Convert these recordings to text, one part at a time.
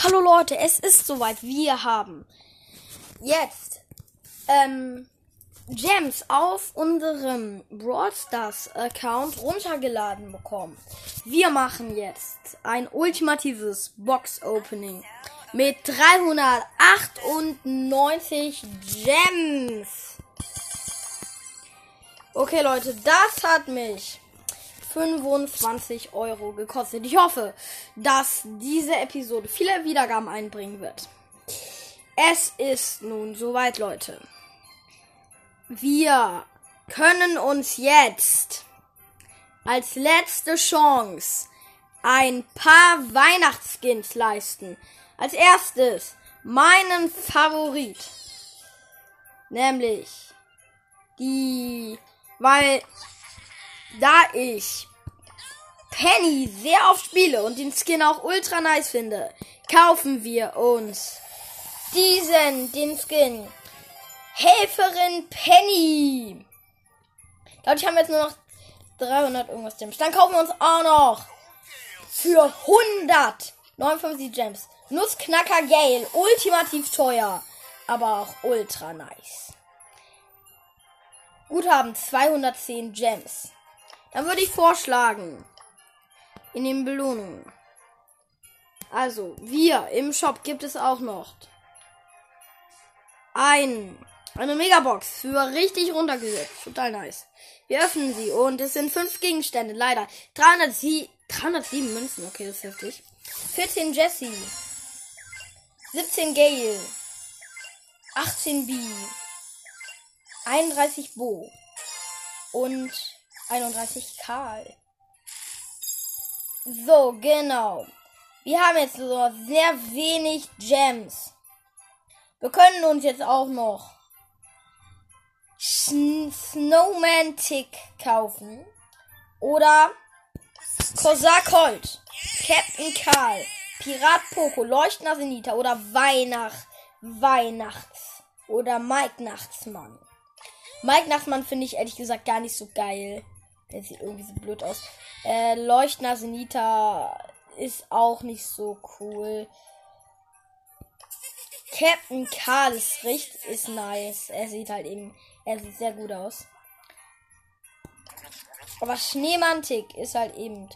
Hallo Leute, es ist soweit. Wir haben jetzt ähm, Gems auf unserem Brawl Stars Account runtergeladen bekommen. Wir machen jetzt ein ultimatives Box Opening mit 398 Gems. Okay Leute, das hat mich 25 Euro gekostet. Ich hoffe, dass diese Episode viele Wiedergaben einbringen wird. Es ist nun soweit, Leute. Wir können uns jetzt als letzte Chance ein paar Weihnachtsskins leisten. Als erstes meinen Favorit. Nämlich die, weil da ich Penny sehr oft spiele und den Skin auch ultra nice finde, kaufen wir uns diesen, den Skin. Helferin Penny. Leute, ich habe jetzt nur noch 300 irgendwas Gems. Dann kaufen wir uns auch noch für 159 Gems. Nussknacker Gale. Ultimativ teuer. Aber auch ultra nice. Guthaben 210 Gems. Dann würde ich vorschlagen, in den Belohnungen. Also, wir im Shop gibt es auch noch ein, eine Megabox für richtig runtergesetzt. Total nice. Wir öffnen sie und es sind fünf Gegenstände, leider. 307, 307 Münzen, okay, das ist heftig. 14 Jesse. 17 Gale. 18 B. 31 Bo. Und 31 Karl. So, genau. Wir haben jetzt so sehr wenig Gems. Wir können uns jetzt auch noch Snowman Tick kaufen. Oder Kosak Holt, Captain Karl, Pirat Poco, Leuchtender Senita oder Weihnacht, Weihnachts oder Mike Nachtsmann. Mike Nachtsmann finde ich ehrlich gesagt gar nicht so geil. Der sieht irgendwie so blöd aus. Äh, Leuchtner Senita ist auch nicht so cool. Captain Karls Richt ist nice. Er sieht halt eben, er sieht sehr gut aus. Aber Schneemantik ist halt eben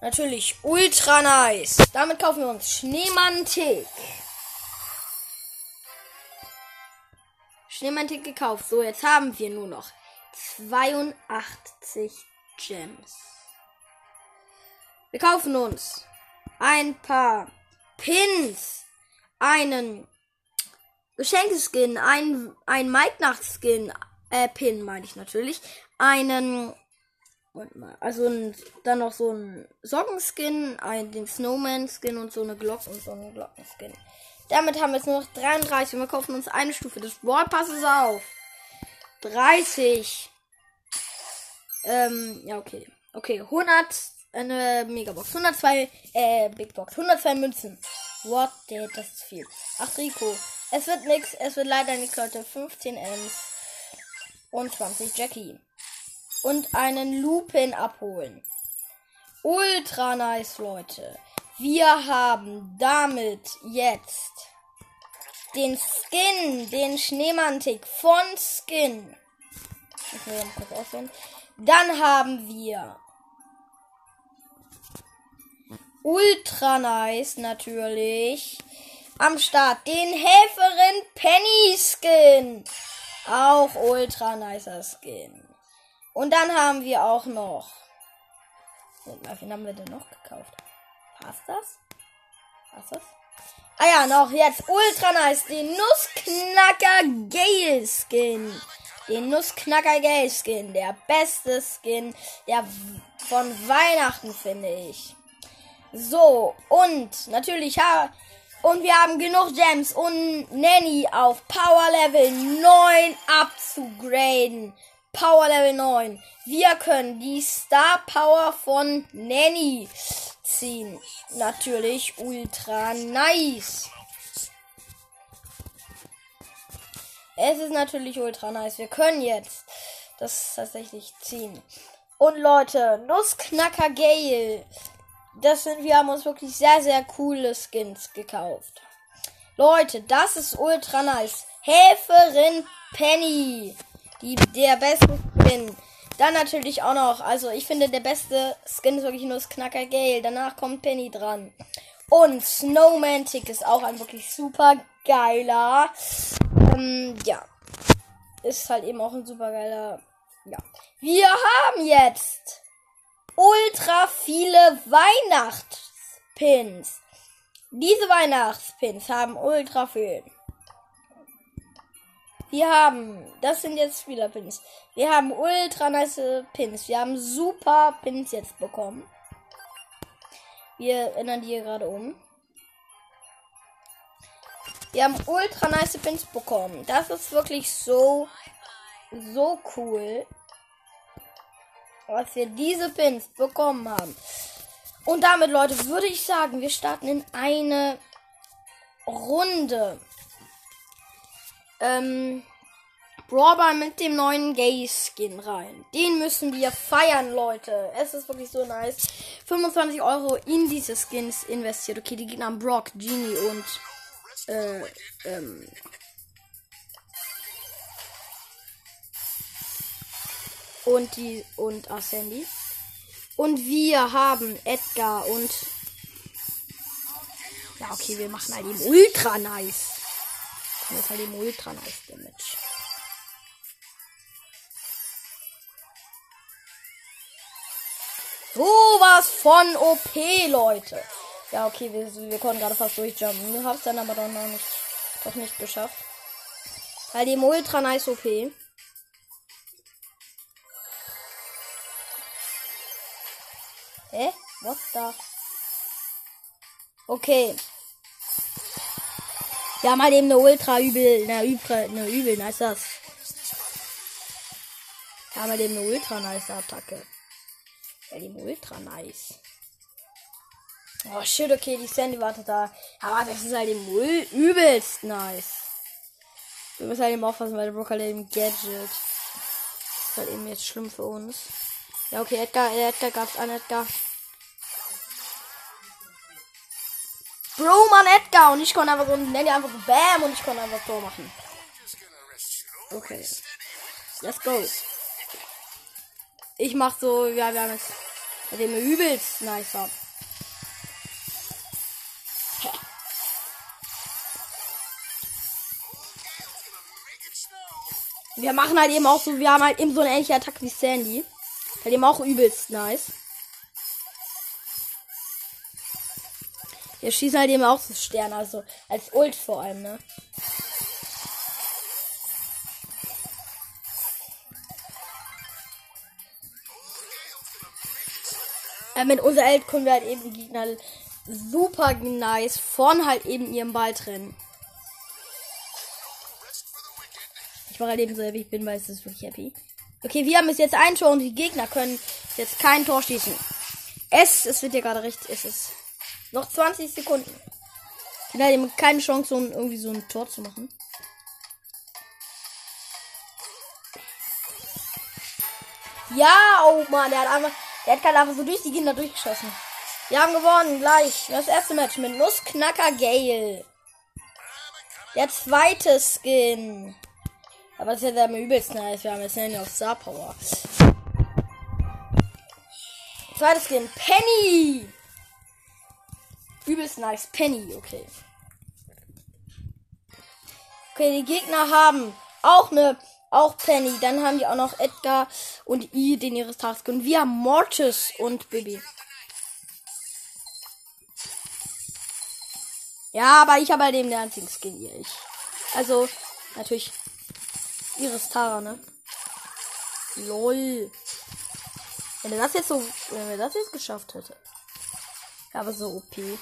natürlich ultra nice. Damit kaufen wir uns Schneemantik. Schneemantik gekauft. So, jetzt haben wir nur noch 82 Gems. Wir kaufen uns ein paar Pins, einen Geschenkeskin, ein, ein Mike-Nacht-Skin, äh, Pin meine ich natürlich, einen, also ein, dann noch so ein Sockenskin, ein, den Snowman-Skin und so eine Glock und so einen Glockenskin. Damit haben wir jetzt nur noch 33 und wir kaufen uns eine Stufe des Wallpasses auf. 30. Ähm, ja, okay. Okay, 100, eine Megabox. 102, äh, Big Box. 102 Münzen. What, the, das ist viel. Ach, Rico. Es wird nix, es wird leider nichts, Leute. 15 Ms. Und 20 Jackie. Und einen Lupin abholen. Ultra nice, Leute. Wir haben damit jetzt den Skin, den Schneemantik von Skin. Will kurz auswählen. Dann haben wir Ultra nice natürlich. Am Start den Helferin Penny Skin. Auch ultra nicer Skin. Und dann haben wir auch noch. Wen haben wir denn noch gekauft? Passt das? Passt das? Ah ja, noch jetzt ultra nice. Den Nussknacker Gale Skin. Den Nussknacker Gale Skin. Der beste Skin der von Weihnachten, finde ich. So, und natürlich, ja, und wir haben genug Gems, um Nanny auf Power Level 9 abzugraden. Power Level 9. Wir können die Star Power von Nanny ziehen. Natürlich ultra nice. Es ist natürlich ultra nice. Wir können jetzt das tatsächlich ziehen. Und Leute, Nussknacker Gale das sind, wir haben uns wirklich sehr, sehr coole Skins gekauft. Leute, das ist ultra nice. Helferin Penny. Die, der beste Skin. Dann natürlich auch noch, also ich finde der beste Skin ist wirklich nur das Knacker Gale. Danach kommt Penny dran. Und Snowmantic ist auch ein wirklich super geiler. Ähm, ja. Ist halt eben auch ein super geiler. Ja. Wir haben jetzt ultra viele Weihnachtspins. Diese Weihnachtspins haben ultra viel. Wir haben, das sind jetzt Spielerpins. Wir haben ultra nice Pins. Wir haben super Pins jetzt bekommen. Wir ändern die hier gerade um. Wir haben ultra nice Pins bekommen. Das ist wirklich so, so cool. Was wir diese Pins bekommen haben. Und damit, Leute, würde ich sagen, wir starten in eine Runde. Ähm, Brawler mit dem neuen Gay Skin rein. Den müssen wir feiern, Leute. Es ist wirklich so nice. 25 Euro in diese Skins investiert. Okay, die Gegner haben Brock, Genie und äh, ähm, und die und Sandy. Und wir haben Edgar und ja, okay, wir machen halt eben ultra nice. Das ist halt eben ultra nice Damage. Sowas von OP, Leute. Ja, okay, wir, wir konnten gerade fast durchjumpen. Wir haben es dann aber doch noch nicht, doch nicht geschafft. Halt eben ultra nice OP. Hä? Was da? Okay. Wir haben halt eben eine ultra übel, eine übel, eine übel nice das. Wir haben halt eben eine ultra nice Attacke. Ja, die ultra nice. Oh shit, okay, die Sandy wartet da. Aber das ist halt eben übelst nice. Wir müssen halt eben aufpassen, weil der Broker halt eben Gadget. Das ist halt eben jetzt schlimm für uns. Ja, okay, Edgar, Edgar gab's an, Edgar. Bro, Mann, Edgar. Und ich konnte einfach so, nenne einfach Bam und ich konnte einfach Tor machen. Okay. Let's go. Ich mach so, ja, wir haben jetzt, bei dem übelst nice ab. Wir machen halt eben auch so, wir haben halt eben so eine ähnliche Attacke wie Sandy. Halt eben auch übelst nice. Wir schießen halt eben auch so Sterne, also als Ult vor allem, ne? Äh, mit unserer Eld können wir halt eben Gegner super nice von halt eben ihrem Ball trennen. Ich war halt eben so happy, ich bin, weil es ist wirklich happy. Okay, wir haben es jetzt ein Tor und die Gegner können jetzt kein Tor schießen. Es, es wird ja gerade recht, es ist noch 20 Sekunden. Ich habe eben keine Chance, um irgendwie so ein Tor zu machen. Ja, oh Mann, der hat einfach, der hat gerade einfach so durch die Kinder durchgeschossen. Wir haben gewonnen, gleich. Das erste Match mit Nussknacker Gale. Der zweite Skin. Aber das ist ja der übelst nice. Wir haben jetzt Handy auf Star Power. Zweites Skin. Penny. Übelst nice. Penny, okay. Okay, die Gegner haben auch eine, auch Penny. Dann haben die auch noch Edgar und I, den ihres Task. Und wir haben Mortis und Bibi. Ja, aber ich habe halt eben den einzigen Skin hier. Ich. Also, natürlich Iris Tara, ne? Lol. Wenn er das jetzt so, wenn wir das jetzt geschafft hätte. Aber so OP. Den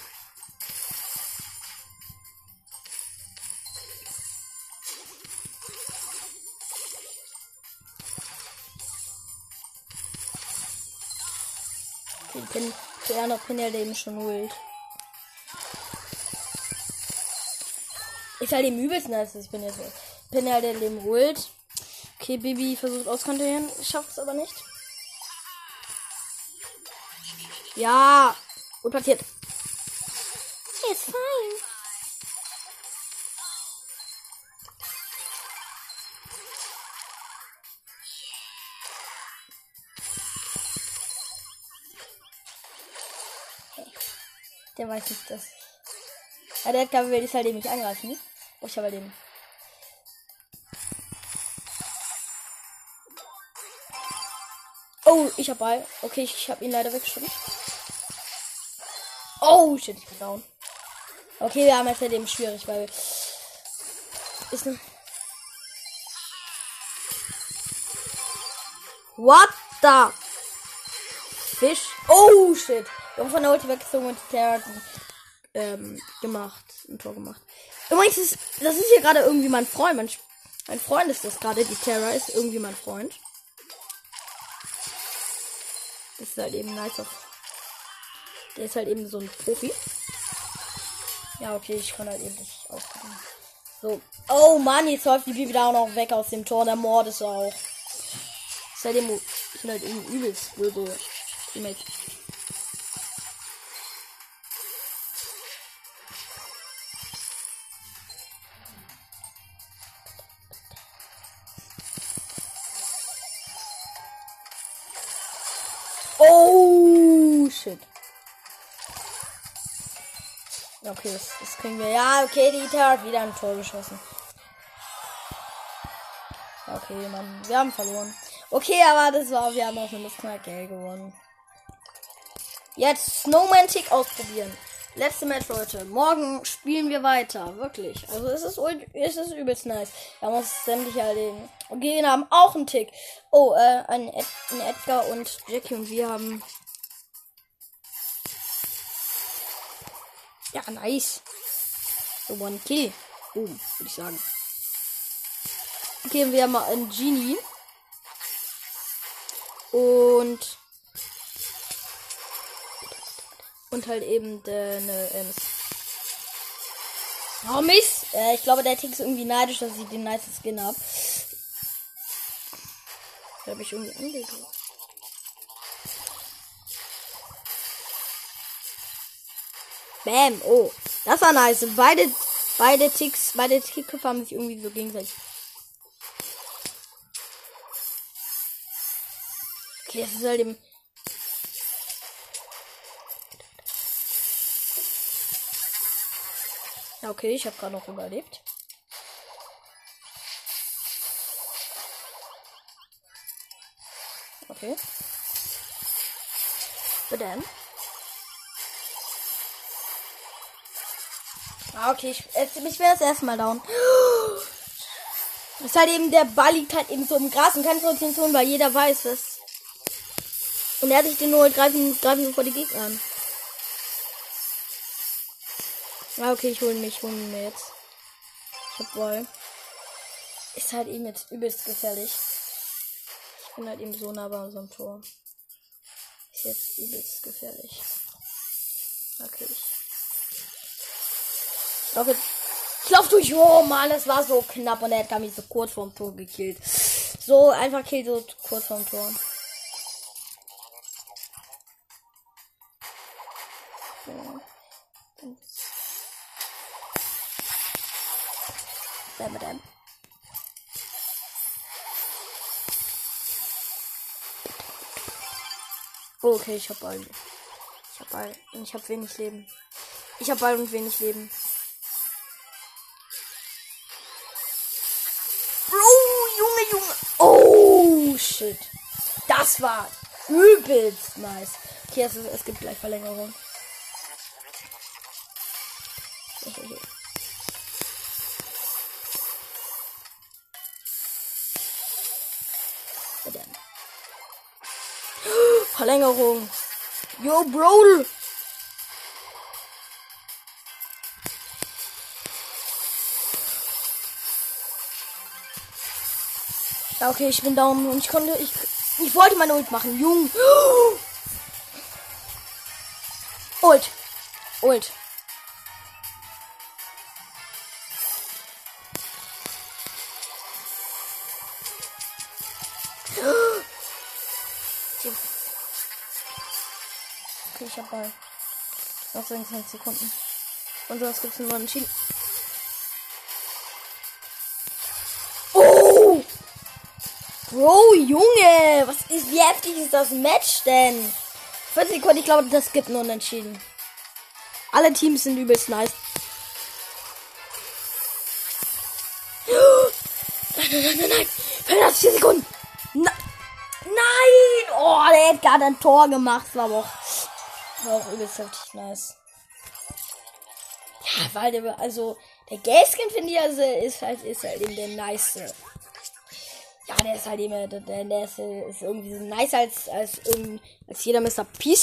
Pin, der noch Pin ja eben schon wild. Ist halt im übelsten nice, ich bin jetzt. Bin halt der Leben holt. Okay, Baby versucht auskontrollieren, schafft es aber nicht. Ja, Gut platziert. Ist fein. Der weiß nicht, dass. Ja, der Edgar will ich halt eben nicht angreifen. Oh, ich habe halt eben. Oh, ich hab Ball. Okay, ich, habe ihn leider weggeschoben. Oh, shit, ich bin down. Okay, wir haben jetzt halt eben schwierig, weil. Ist ne. What the? Fisch? Oh, shit. Wir haben von der Ulti weggezogen und die Terra ähm, gemacht. Ein Tor gemacht. Übrigens, ist, das ist hier gerade irgendwie mein Freund. Mein, mein Freund ist das gerade. Die Terra ist irgendwie mein Freund. Das ist halt eben nice. Der ist halt eben so ein Profi. Ja, okay, ich kann halt eben nicht ausgucken. So. Oh Mann, jetzt läuft die Bibi da auch noch weg aus dem Tor. Der Mord ist auch. Ist halt ich bin halt eben übelst böse. Oh, shit. Okay, das, das kriegen wir. Ja, okay, die Ita hat wieder ein Tor geschossen. Okay, Mann, wir haben verloren. Okay, aber das war, wir haben auch eine Geld gewonnen. Jetzt Snowman Tick ausprobieren. Letzte Match, Leute. Morgen spielen wir weiter. Wirklich. Also es ist, es ist übelst nice. Wir haben uns sämtliche erleben. Und wir haben auch einen Tick. Oh, äh, ein, Ed, ein Edgar und Jackie und wir haben. Ja, nice. So, one kill. Boom, würde ich sagen. Okay, wir haben mal einen Genie. Und Und halt eben eine Ems. Oh Mist! Äh, ich glaube, der Tick ist irgendwie neidisch, dass ich den nice Skin hab. Da habe ich irgendwie angelegt. Bam! Oh, das war nice. Beide, beide Ticks, beide Tickköpfe haben sich irgendwie so gegenseitig. Okay, das ist halt eben okay, ich habe gerade noch überlebt. Okay. Dann. Ah, okay, ich, ich bin das erste Mal down. Ist halt eben, der Ball liegt halt eben so im Gras und keine Position, weil jeder weiß es. Und er hat sich den nur greifen, greifen vor die Gegner an. Ja, okay, ich hole mich, hole mir jetzt. Ich hab Ball. Ist halt eben jetzt übelst gefährlich. Ich bin halt eben so nah bei unserem Tor. Ist jetzt übelst gefährlich. Okay. Ich laufe jetzt. Ich laufe durch. Oh Mann, das war so knapp und er hat mich so kurz vorm Tor gekillt. So einfach killt so kurz vorm Tor. So. Bam, bam. Oh, okay, ich hab Ball. Ich hab Ball und ich hab wenig Leben. Ich hab Ball und wenig Leben. Oh, Junge, Junge. Oh, shit. Das war übelst nice. Okay, es, es gibt gleich Verlängerung. Verlängerung. Yo, Bro. Ja, okay, ich bin down und ich konnte, ich, ich wollte meine Ult machen. Jung. Ult. Ult. Ich hab Ball. Noch 26 Sekunden. Und sonst gibt es nur entschieden. Oh! Bro, Junge! Was ist, wie heftig ist das Match denn? 40 Sekunden, ich glaube, das gibt nur unentschieden. Alle Teams sind übelst nice. Nein, nein, nein, nein, nein. 45 Sekunden. Na, nein! Oh, der Edgar hat ein Tor gemacht. War aber auch, auch übelst heftig nice. Ja, weil der, also, der Gaskin finde ich, also, ist halt, ist halt eben der nice. Ja, der ist halt eben, der, der ist, ist irgendwie so nice als, als, als jeder Mr. Peace